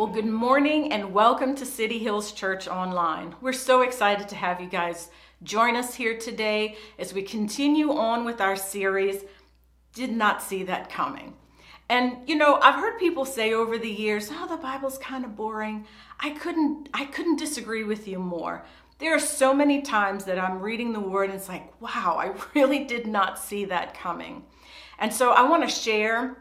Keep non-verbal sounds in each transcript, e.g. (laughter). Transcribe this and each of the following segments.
Well, good morning and welcome to City Hills Church Online. We're so excited to have you guys join us here today as we continue on with our series. Did not see that coming. And you know, I've heard people say over the years, "Oh, the Bible's kind of boring." I couldn't I couldn't disagree with you more. There are so many times that I'm reading the word and it's like, "Wow, I (laughs) really did not see that coming." And so I want to share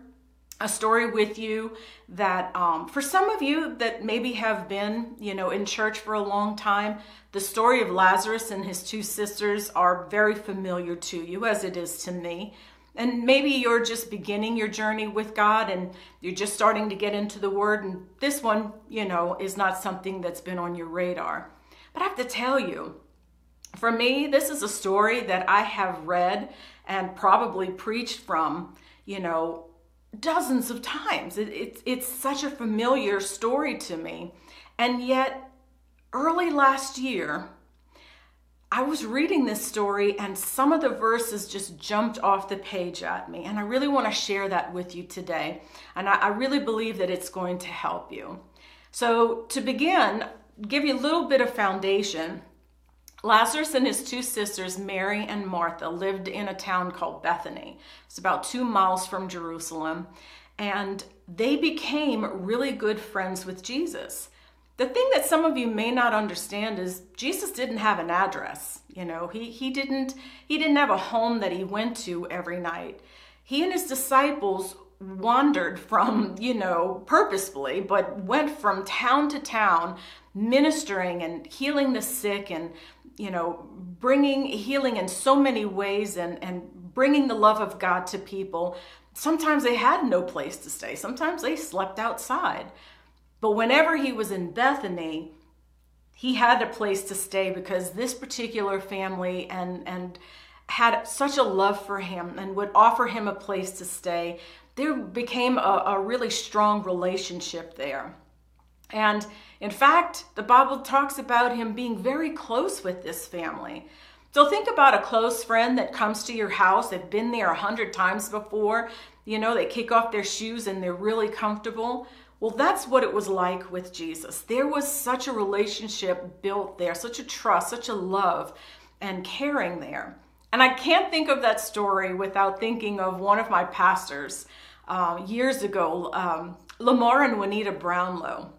a story with you that um, for some of you that maybe have been you know in church for a long time the story of lazarus and his two sisters are very familiar to you as it is to me. And maybe you're just beginning your journey with god and you're just starting to get into the word and this one you know is not something that's been on your radar. But i have to tell you for me this is a story that i have read and probably preached from you know dozens of times. It, it, it's such a familiar story to me. And yet, early last year, I was reading this story and some of the verses just jumped off the page at me. And I really want to share that with you today. And I, I really believe that it's going to help you. So, to begin, give you a little bit of foundation. Lazarus and his two sisters, Mary and Martha, lived in a town called Bethany. It's about two miles from Jerusalem. And they became really good friends with Jesus. The thing that some of you may not understand is Jesus didn't have an address. You know, he, he didn't he didn't have a home that he went to every night. He and his disciples wandered from, you know, purposefully, but went from town to town ministering and healing the sick and you know, bringing healing in so many ways and, and bringing the love of God to people. Sometimes they had no place to stay, sometimes they slept outside. But whenever he was in Bethany, he had a place to stay because this particular family and, and had such a love for him and would offer him a place to stay. There became a, a really strong relationship there. And in fact, the Bible talks about him being very close with this family. So think about a close friend that comes to your house. They've been there a hundred times before. You know, they kick off their shoes and they're really comfortable. Well, that's what it was like with Jesus. There was such a relationship built there, such a trust, such a love and caring there. And I can't think of that story without thinking of one of my pastors uh, years ago, um, Lamar and Juanita Brownlow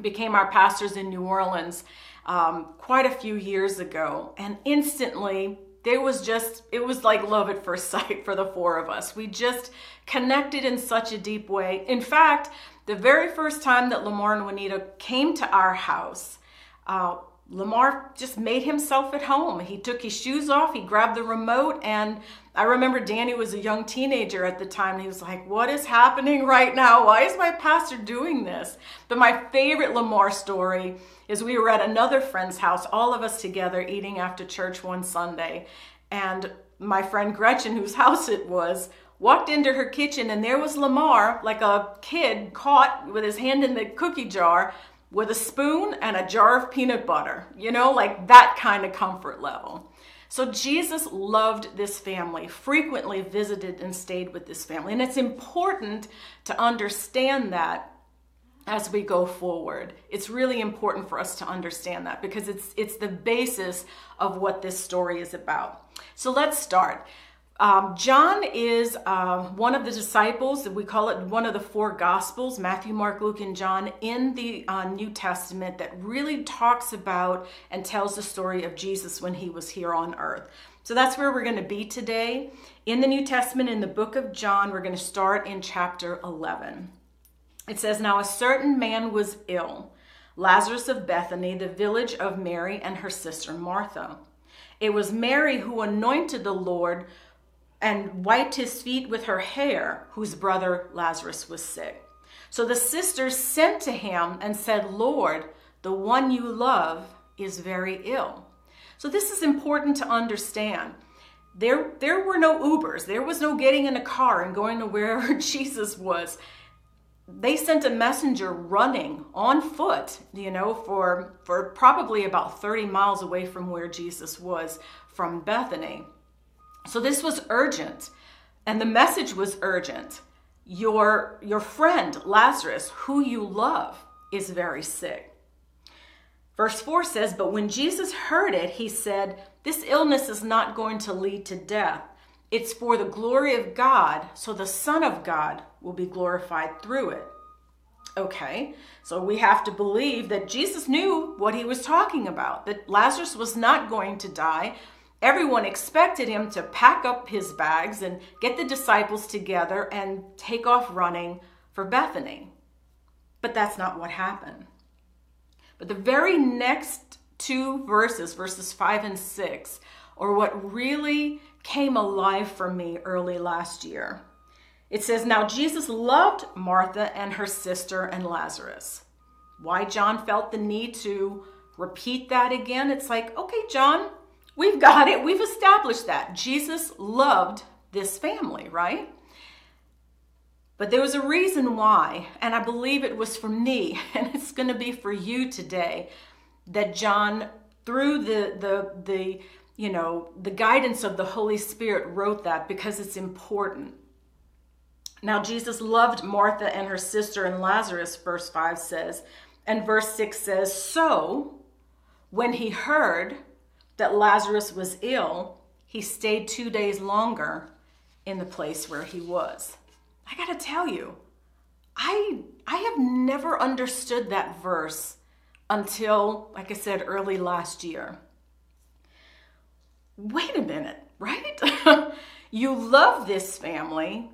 became our pastors in New Orleans um, quite a few years ago. And instantly, there was just, it was like love at first (laughs) sight for the four of us. We just connected in such a deep way. In fact, the very first time that Lamar and Juanita came to our house, uh, Lamar just made himself at home. He took his shoes off, he grabbed the remote, and I remember Danny was a young teenager at the time. And he was like, What is happening right now? Why is my pastor doing this? But my favorite Lamar story is we were at another friend's house, all of us together eating after church one Sunday. And my friend Gretchen, whose house it was, walked into her kitchen, and there was Lamar, like a kid caught with his hand in the cookie jar with a spoon and a jar of peanut butter, you know, like that kind of comfort level. So Jesus loved this family, frequently visited and stayed with this family. And it's important to understand that as we go forward. It's really important for us to understand that because it's it's the basis of what this story is about. So let's start. Um, John is uh, one of the disciples, we call it one of the four Gospels Matthew, Mark, Luke, and John in the uh, New Testament that really talks about and tells the story of Jesus when he was here on earth. So that's where we're going to be today. In the New Testament, in the book of John, we're going to start in chapter 11. It says, Now a certain man was ill, Lazarus of Bethany, the village of Mary and her sister Martha. It was Mary who anointed the Lord and wiped his feet with her hair, whose brother Lazarus was sick. So the sisters sent to him and said, Lord, the one you love is very ill. So this is important to understand. There, there were no Ubers. There was no getting in a car and going to wherever (laughs) Jesus was. They sent a messenger running on foot, you know, for, for probably about 30 miles away from where Jesus was from Bethany. So this was urgent, and the message was urgent. Your, your friend, Lazarus, who you love, is very sick. Verse 4 says, But when Jesus heard it, he said, This illness is not going to lead to death. It's for the glory of God, so the Son of God will be glorified through it. Okay, so we have to believe that Jesus knew what he was talking about, that Lazarus was not going to die. Everyone expected him to pack up his bags and get the disciples together and take off running for Bethany. But that's not what happened. But the very next two verses, verses 5 and 6, are what really came alive for me early last year. It says, Now Jesus loved Martha and her sister and Lazarus. Why John felt the need to repeat that again? It's like, okay, John, we've got it. We've established that. Jesus loved this family, right? But there was a reason why, and I believe it was for me, (laughs) and it's going to be for you today, that John, through the the the you know the guidance of the Holy Spirit, wrote that because it's important. Now Jesus loved Martha and her sister and Lazarus. Verse five says, and verse six says, so when he heard that Lazarus was ill, he stayed two days longer in the place where he was. I got to tell you, I I have never understood that verse until like I said early last year. Wait a minute, right? (laughs) you love this family,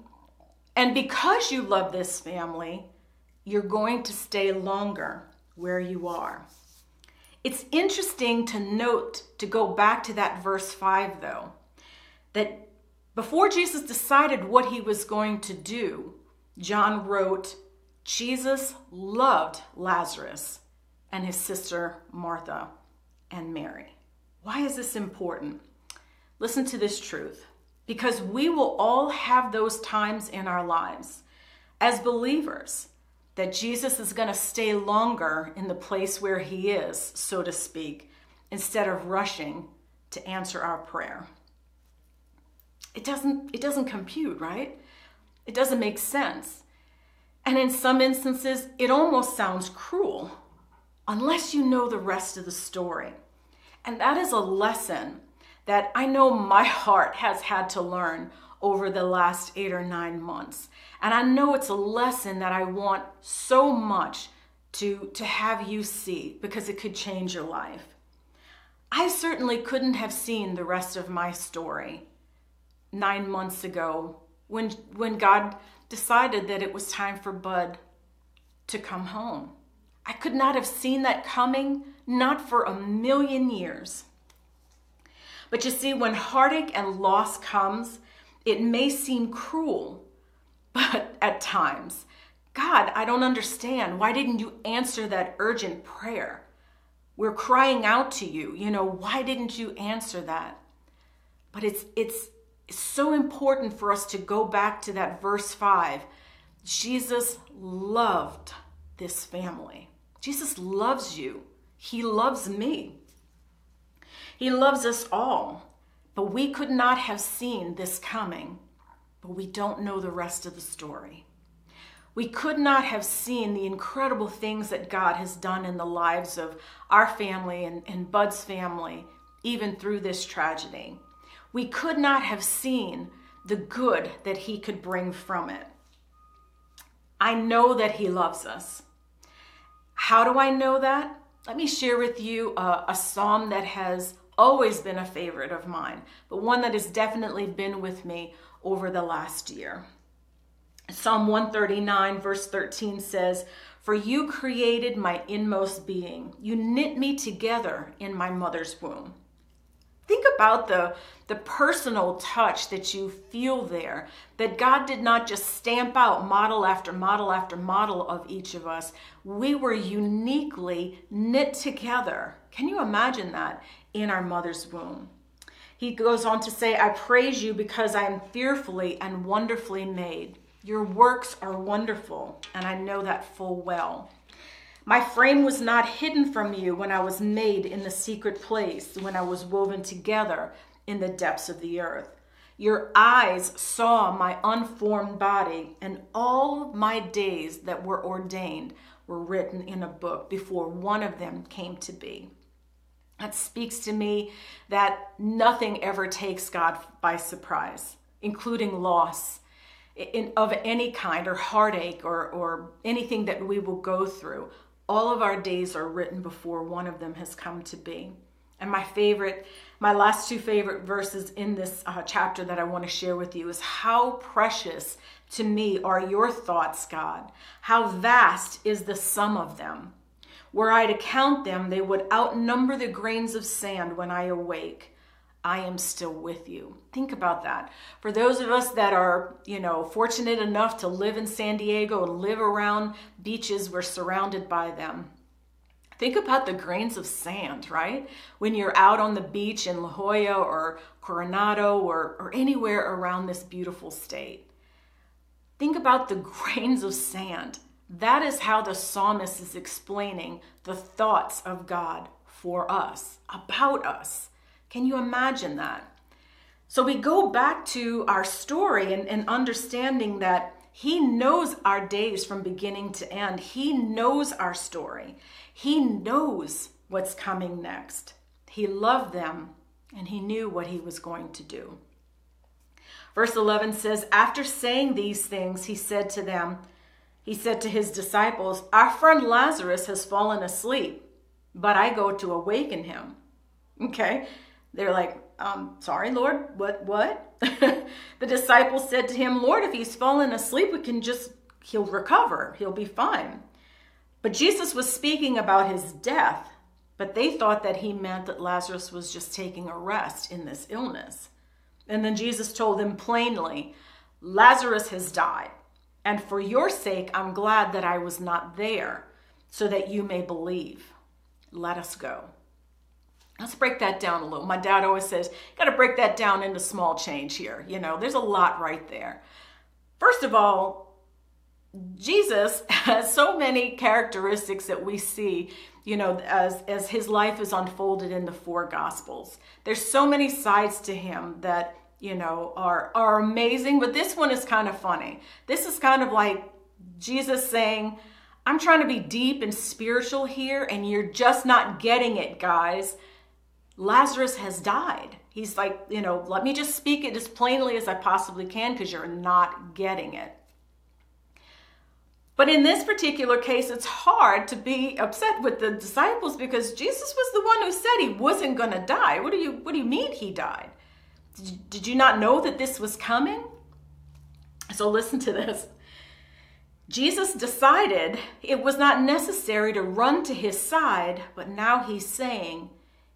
and because you love this family, you're going to stay longer where you are. It's interesting to note, to go back to that verse 5 though, that before Jesus decided what he was going to do, John wrote, Jesus loved Lazarus and his sister Martha and Mary. Why is this important? Listen to this truth because we will all have those times in our lives as believers that Jesus is going to stay longer in the place where he is, so to speak, instead of rushing to answer our prayer it doesn't it doesn't compute, right? It doesn't make sense. And in some instances, it almost sounds cruel unless you know the rest of the story. And that is a lesson that I know my (laughs) heart has had to learn over the last eight or nine months. And I know it's a lesson that I want so much to, to have you see because it could change your life. I certainly couldn't have seen the rest of my story nine months ago when, when God decided that it was time for Bud to come home. I could not have seen that coming, not for a million years. But you see, when heartache and loss comes, it may seem cruel, but at times, God, I don't understand. Why didn't you answer that urgent prayer? We're crying out to you. You know, why didn't you answer that? But it's it's it's so important for us to go back to that verse 5. Jesus loved this family. Jesus loves you. He loves me. He loves us all. But we could not have seen this coming, but we don't know the rest of the story. We could not have seen the incredible things that God has done in the lives of our family and, and Bud's family, even through this tragedy we could not have seen the good that He could bring from it. I know that He loves us. How do I know that? Let me share with you a, a psalm that has always been a favorite of mine, but one that has definitely been with me over the last year. Psalm 139, verse 13 says, For you created my inmost being. You knit me together in my mother's womb. Think about the, the personal touch that you feel there, that God did not just stamp out model after model after model of each of us. We were uniquely knit together. Can you imagine that in our mother's womb? He goes on to say, I praise you because I am fearfully and wonderfully made. Your works are wonderful, and I know that full well. My frame was not hidden from you when I was made in the secret place, when I was woven together in the depths of the earth. Your eyes saw my unformed body, and all my days that were ordained were written in a book before one of them came to be. That speaks to me that nothing ever takes God by surprise, including loss in, of any kind, or heartache, or, or anything that we will go through all of our days are written before one of them has come to be. And my favorite, my last two favorite verses in this uh, chapter that I want to share with you is how precious to me are your thoughts, God. How vast is the sum of them. Were I to count them, they would outnumber the grains of sand when I awake. I am still with you. Think about that. For those of us that are, you know, fortunate enough to live in San Diego and live around beaches, we're surrounded by them. Think about the grains of sand, right? When you're out on the beach in La Jolla or Coronado or, or anywhere around this beautiful state. Think about the (laughs) grains of sand. That is how the psalmist is explaining the thoughts of God for us, about us. Can you imagine that? So we go back to our story and, and understanding that he knows our days from beginning to end. He knows our story. He knows what's coming next. He loved them and he knew what he was going to do. Verse 11 says, After saying these things, he said to them, He said to his disciples, Our friend Lazarus has fallen asleep, but I go to awaken him. Okay, they're like, um, sorry, Lord, what, what? (laughs) the disciples said to him, Lord, if he's fallen asleep, we can just, he'll recover, he'll be fine. But Jesus was speaking about his death, but they thought that he meant that Lazarus was just taking a rest in this illness. And then Jesus told them plainly, Lazarus has died, and for your sake, I'm glad that I was not there, so that you may believe. Let us go. Let's break that down a little. My dad always says, got to break that down into small change here. You know, there's a lot right there. First of all, Jesus (laughs) has so many characteristics that we see, you know, as, as his life is unfolded in the four gospels. There's so many sides to him that, you know, are, are amazing, but this one is kind of funny. This is kind of like Jesus saying, I'm trying to be deep and spiritual here, and you're just not getting it, guys. Lazarus has died. He's like, you know, let me just speak it as plainly as I possibly can because you're not getting it. But in this particular case, it's hard to be upset with the disciples because Jesus was the one who said he wasn't going to die. What do you what do you mean he died? Did you, not know that this was coming? So listen to this. Jesus decided it was not necessary to run to his side, but now he's saying,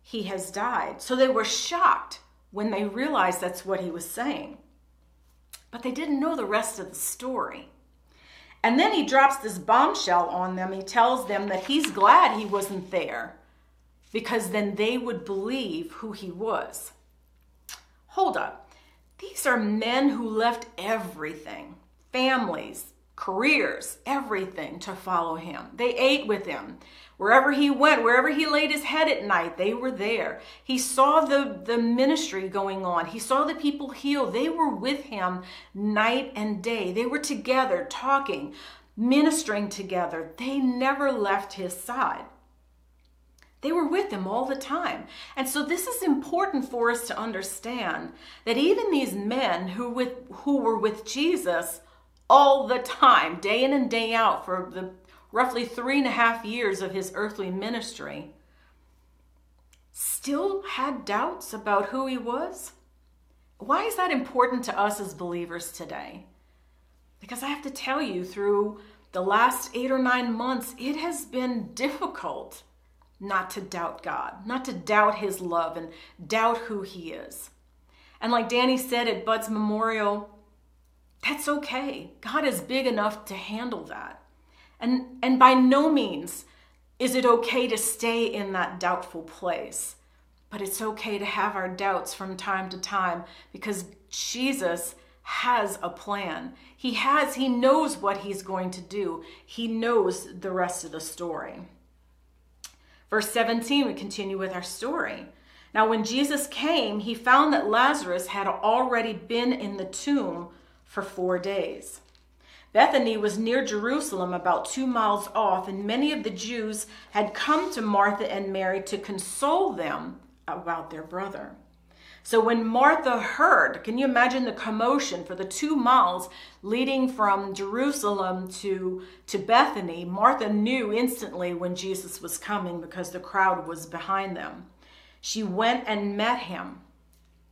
he has died. So they were shocked when they realized that's what he was saying. But they didn't know the rest of the story. And then he drops this bombshell on them. He tells them that he's glad he wasn't there because then they would believe who he was. Hold up. These are men who left everything families, careers, everything to follow him. They ate with him. Wherever he went, wherever he laid his head at night, they were there. He saw the, the ministry going on. He saw the people heal. They were with him night and day. They were together, talking, ministering together. They never left his side. They were with him all the time. And so this is important for us to understand that even these men who with who were with Jesus all the time, day in and day out for the roughly three and a half years of his earthly ministry, still had doubts about who he was? Why is that important to us as believers today? Because I have to tell you, through the last eight or nine months, it has been difficult not to doubt God, not to doubt his love and doubt who he is. And like Danny said at Bud's memorial, that's okay. God is big enough to handle that. And and by no means is it okay to stay in that doubtful place. But it's okay to have our doubts from time to time because Jesus has a plan. He has, he knows what he's going to do. He knows the rest of the story. Verse 17, we continue with our story. Now, when Jesus came, he found that Lazarus had already been in the tomb for four days. Bethany was near Jerusalem, about two miles off, and many of the Jews had come to Martha and Mary to console them about their brother. So when Martha heard, can you imagine the commotion for the two miles leading from Jerusalem to, to Bethany? Martha knew instantly when Jesus was coming because the crowd was behind them. She went and met him,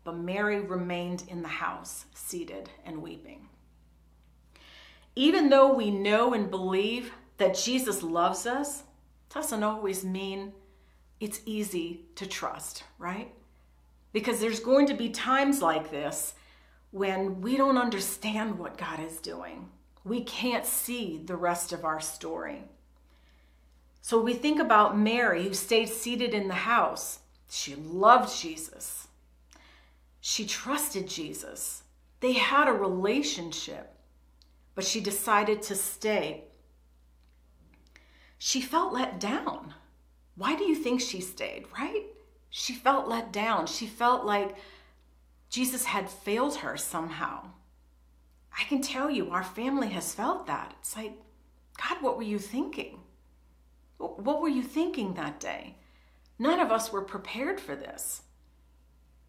but Mary remained in the house, seated and weeping. Even though we know and believe that Jesus loves us, doesn't always mean it's easy to trust, right? Because there's going to be times like this when we don't understand what God is doing. We can't see the rest of our story. So we think about Mary, who stayed seated in the house. She loved Jesus, she trusted Jesus. They had a relationship, but she decided to stay. She felt let down. Why do you think she stayed, right? She felt let down. She felt like Jesus had failed her somehow. I can tell you, our family has felt that. It's like, God, what were you thinking? What were you thinking that day? None of us were prepared for this.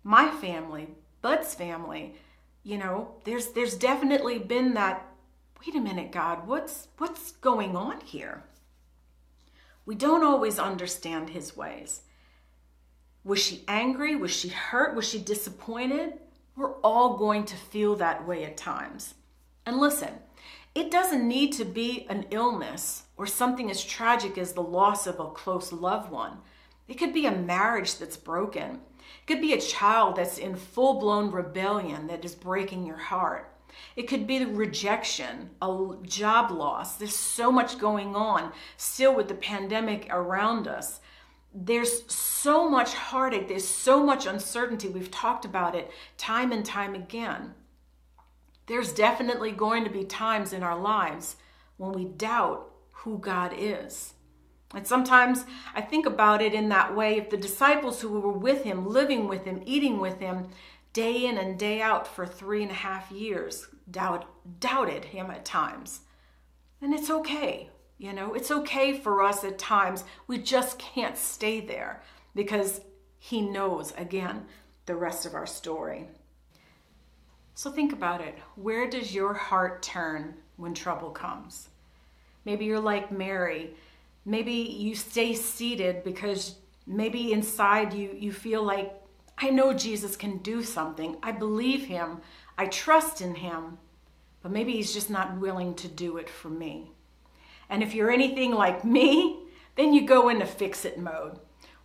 My family, Bud's family, you know, there's there's definitely been that wait a minute, God, what's what's going on here? We don't always understand his ways. Was she angry? Was she hurt? Was she disappointed? We're all going to feel that way at times. And listen, it doesn't need to be an illness or something as tragic as the loss of a close loved one. It could be a marriage that's broken. It could be a child that's in full blown rebellion that is breaking your heart. It could be the rejection, a job loss. There's so much going on still with the pandemic around us there's so much heartache, there's so much uncertainty. We've talked about it time and time again. There's definitely going to be times in our lives when we doubt who God is. And sometimes I think about it in that way. If the disciples who were with him, living with him, eating with him, day in and day out for three and a half years, doubt, doubted him at times, then it's okay. You know, it's okay for us at times. We just can't stay there because He knows, again, the rest of our story. So think about it. Where does your heart turn when trouble comes? Maybe you're like Mary. Maybe you stay seated because maybe inside you, you feel like, I know Jesus can do something. I believe him. I trust in him. But maybe he's just not willing to do it for me. And if you're anything like me, then you go into fix it mode.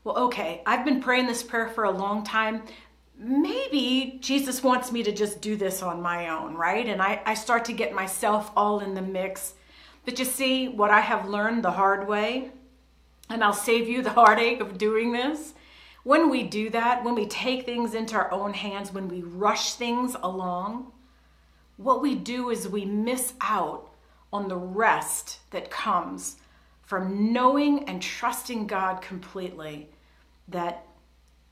Well, okay, I've been praying this prayer for a long time. Maybe Jesus wants me to just do this on my own, right? And I, I start to get myself all in the mix. But you see, what I have learned the hard way, and I'll save you the (laughs) heartache of doing this. When we do that, when we take things into our own hands, when we rush things along, what we do is we miss out on the rest that comes from knowing and trusting God completely that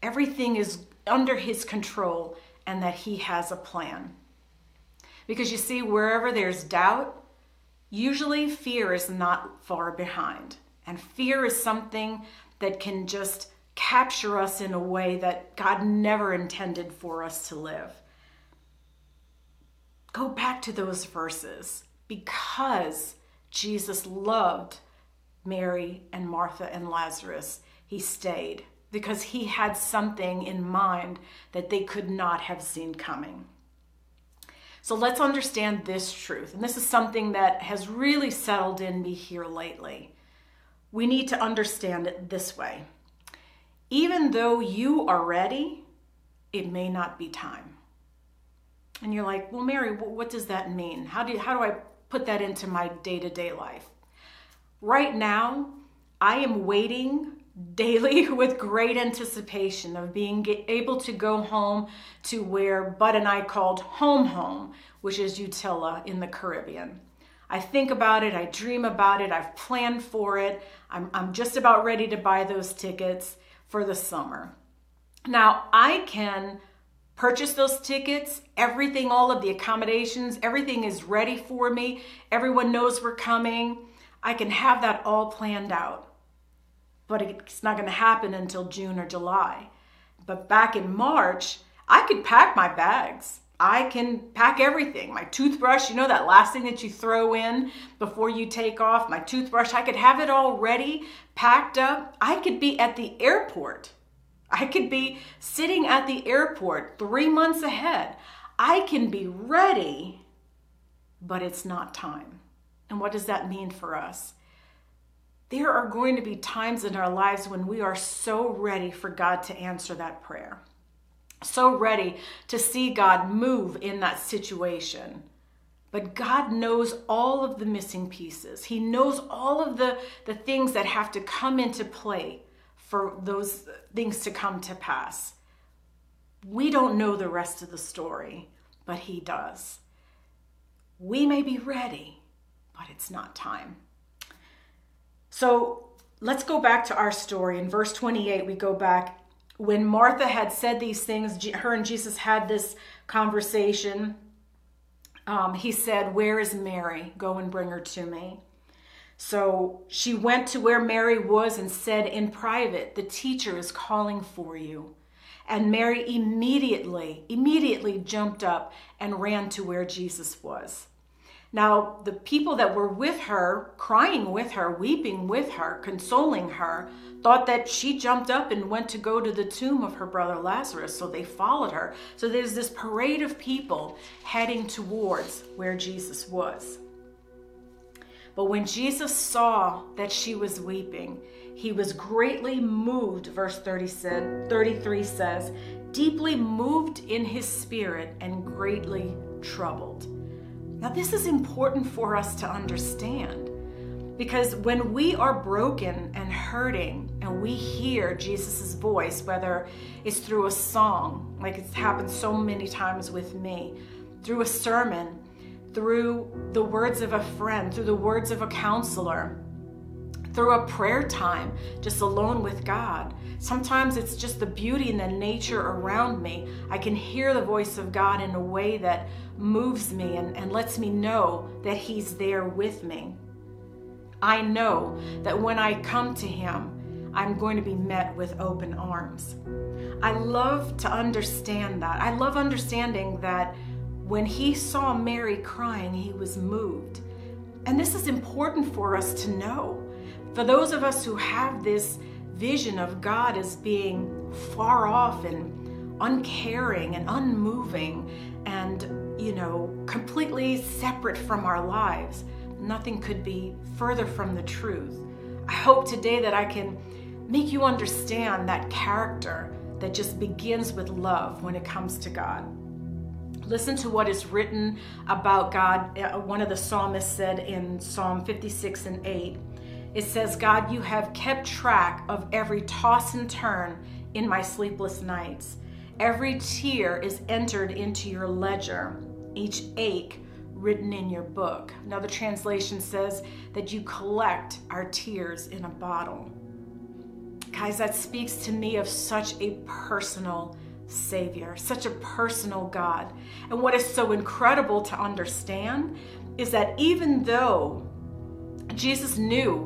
everything is under His control and that He has a plan. Because you see, wherever there's doubt, usually fear is not far behind. And fear is something that can just capture us in a way that God never intended for us to live. Go back to those verses because Jesus loved Mary and Martha and Lazarus, he stayed because he had something in mind that they could not have seen coming. So let's understand this truth. And this is something that has really settled in me here lately. we need to understand it this way. Even though you are ready, it may not be time. And you're like, well, Mary, what does that mean? How do, how do I put that into my day to day life? Right now, I am waiting daily (laughs) with great anticipation of being able to go home to where Bud and I called home home, which is Utila in the Caribbean. I think about it, I dream about it, I've planned for it. I'm, I'm just about ready to buy those tickets for the summer. Now, I can purchase those tickets, everything, all of the accommodations, everything is ready for me. Everyone knows we're coming. I can have that all planned out. But it's not going to happen until June or July. But back in March, I could pack my bags. I can pack everything. My toothbrush, you know, that last thing that you throw in before you take off, my toothbrush, I could have it all ready, packed up. I could be at the airport. I could be sitting at the airport three months ahead. I can be ready, but it's not time. And what does that mean for us? There are going to be times in our lives when we are so ready for God to answer that prayer, so ready to see God move in that situation. But God knows all of the missing pieces. He knows all of the, the things that have to come into play for those things to come to pass. We don't know the rest of the story, but He does. We may be ready, but it's not time. So let's go back to our story. In verse 28, we go back. When Martha had said these things, her and Jesus had this conversation. Um, he said, Where is Mary? Go and bring her to me. So she went to where Mary was and said in private, The teacher is calling for you. And Mary immediately, immediately jumped up and ran to where Jesus was. Now, the people that were with her, crying with her, weeping with her, consoling her, thought that she jumped up and went to go to the tomb of her brother Lazarus, so they followed her. So there's this parade of people heading towards where Jesus was. But when Jesus saw that she was weeping, he was greatly moved, verse 30 said, 33 says, deeply moved in his spirit and greatly troubled. Now, this is important for us to understand because when we are broken and hurting and we hear Jesus' voice, whether it's through a song, like it's happened so many times with me, through a sermon, through the words of a friend, through the words of a counselor, through a prayer time, just alone with God. Sometimes it's just the beauty and the nature around me. I can hear the voice of God in a way that moves me and, and lets me know that He's there with me. I know that when I come to Him, I'm going to be met with open arms. I love to understand that. I love understanding that when he saw Mary crying, he was moved. And this is important for us to know. For those of us who have this vision of God as being far off and uncaring and unmoving and, you know, completely separate from our lives, nothing could be further from the truth. I hope today that I can make you understand that character that just begins with love when it comes to God. Listen to what is written about God. Uh, one of the psalmists said in Psalm 56 and 8, it says, God, you have kept track of every toss and turn in my sleepless nights. Every tear is entered into your ledger, each ache written in your book. Another translation says that you collect our tears in a bottle. Guys, that speaks to me of such a personal Savior, such a personal God. And what is so incredible to understand is that even though Jesus knew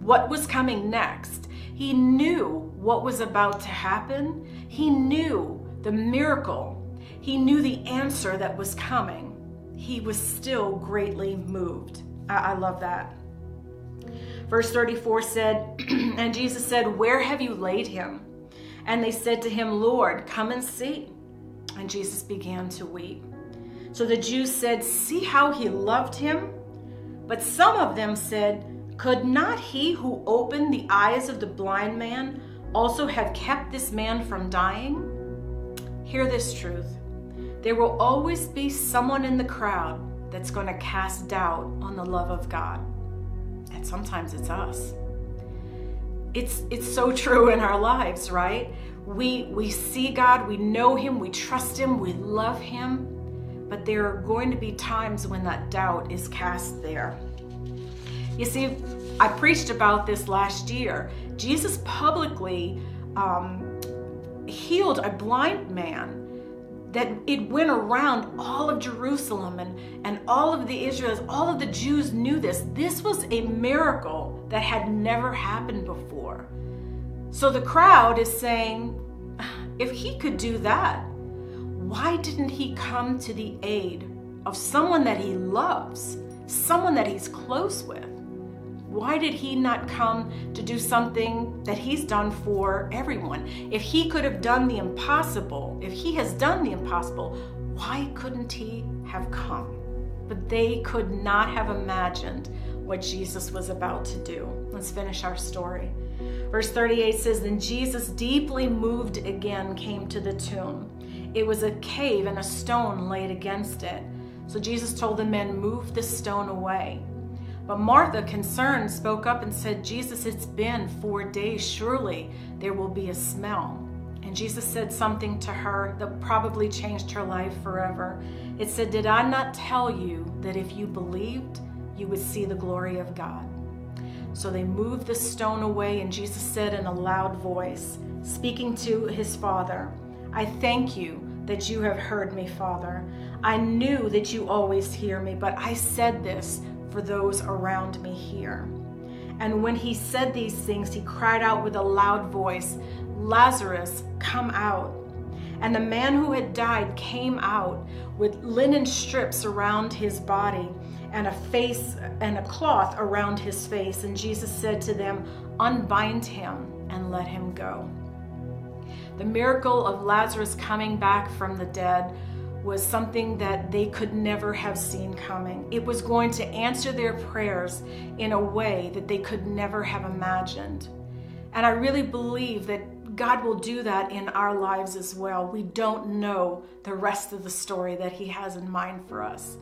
what was coming next, he knew what was about to happen, he knew the miracle, he knew the answer that was coming, he was still greatly moved. I, I love that. Verse 34 said, (clears throat) And Jesus said, Where have you laid him? And they said to him, Lord, come and see. And Jesus began to weep. So the Jews said, See how he loved him? But some of them said, Could not he who opened the eyes of the blind man also have kept this man from dying? Hear this truth. There will always be someone in the crowd that's going to cast doubt on the love of God. And sometimes it's us. It's it's so true in our lives, right? We we see God, we know him, we trust him, we love him, but there are going to be times when that doubt is cast there. You see, I preached about this last year. Jesus publicly um, healed a blind man that it went around all of Jerusalem and, and all of the Israelites, all of the Jews knew this. This was a miracle that had never happened before. So the crowd is saying, if he could do that, why didn't he come to the aid of someone that he loves, someone that he's close with? Why did he not come to do something that he's done for everyone? If he could have done the impossible, if he has done the impossible, why couldn't he have come? But they could not have imagined what Jesus was about to do. Let's finish our story. Verse 38 says Then Jesus, deeply moved again, came to the tomb. It was a cave and a stone laid against it. So Jesus told the men, Move the stone away. But Martha, concerned, spoke up and said, Jesus, it's been four days. Surely there will be a smell. And Jesus said something to her that probably changed her life forever. It said, Did I not tell you that if you believed, you would see the glory of God? So they moved the stone away, and Jesus said in a loud voice, speaking to his father, I thank you that you have heard me, Father. I knew that you always hear me, but I said this for those around me here. And when he said these things, he cried out with a loud voice, Lazarus, come out. And the man who had died came out with linen strips around his body and a face and a cloth around his face. And Jesus said to them, Unbind him and let him go. The miracle of Lazarus coming back from the dead was something that they could never have seen coming. It was going to answer their prayers in a way that they could never have imagined. And I really believe that God will do that in our lives as well. We don't know the rest of the story that He has in mind for us.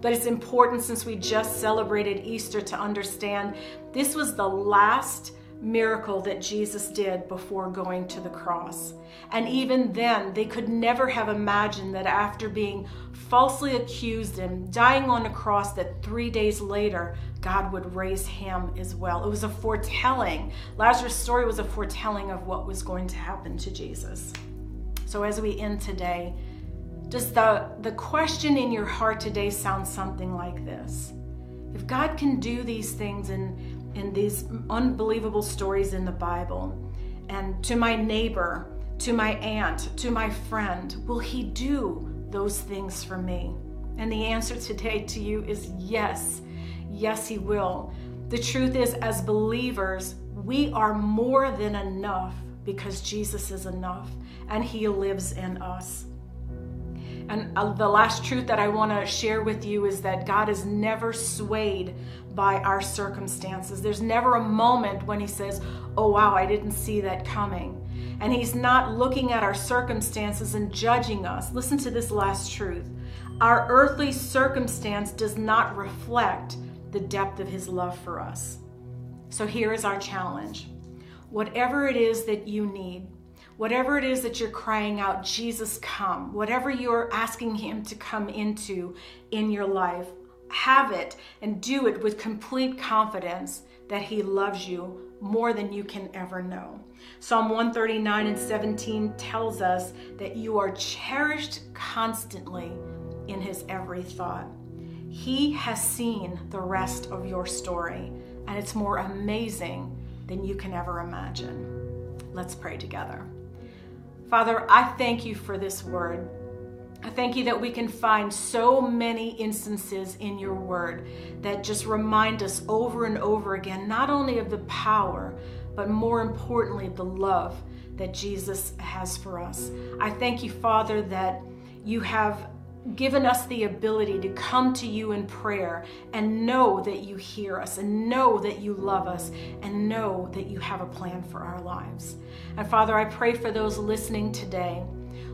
But it's important since we just celebrated Easter to understand this was the last miracle that Jesus did before going to the cross. And even then, they could never have imagined that after being falsely accused and dying on a cross, that three days later, God would raise him as well. It was a foretelling. Lazarus' story was a foretelling of what was going to happen to Jesus. So as we end today, does the, the question in your heart today sound something like this? If God can do these things in in these unbelievable stories in the Bible. And to my neighbor, to my aunt, to my friend, will he do those things for me? And the answer today to you is yes. Yes, he will. The truth is, as believers, we are more than enough because Jesus is enough and he lives in us. And uh, the last truth that I want to share with you is that God is never swayed by our circumstances. There's never a moment when He says, Oh, wow, I didn't see that coming. And He's not looking at our circumstances and judging us. Listen to this last truth our earthly circumstance does not reflect the depth of His love for us. So here is our challenge. Whatever it is that you need, whatever it is that you're crying out, Jesus, come, whatever you're asking Him to come into in your life, have it and do it with complete confidence that He loves you more than you can ever know. Psalm 139 and 17 tells us that you are cherished constantly in His every thought. He has seen the rest of your story, and it's more amazing than you can ever imagine. Let's pray together. Father, I thank you for this word. I thank you that we can find so many instances in your word that just remind us over and over again, not only of the power, but more importantly, the love that Jesus has for us. I thank you, Father, that you have given us the ability to come to you in prayer and know that you hear us and know that you love us and know that you have a plan for our lives. And Father, I pray for those listening today,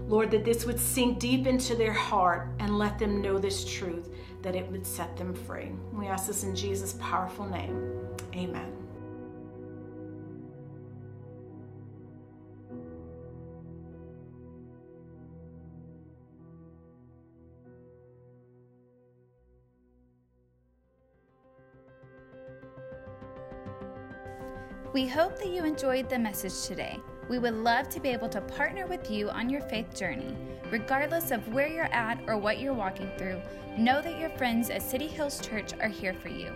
Lord, that this would sink deep into their heart and let them know this truth, that it would set them free. We ask this in Jesus' powerful name. Amen. We hope that you enjoyed the message today. We would love to be able to partner with you on your faith journey. Regardless of where you're at or what you're walking through, know that your friends at City Hills Church are here for you.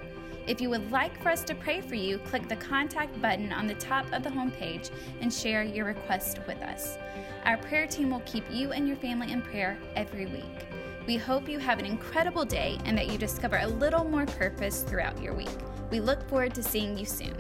If you would like for us to pray for you, click the contact button on the top of the homepage and share your request with us. Our prayer team will keep you and your family in prayer every week. We hope you have an incredible day and that you discover a little more purpose throughout your week. We look forward to seeing you soon.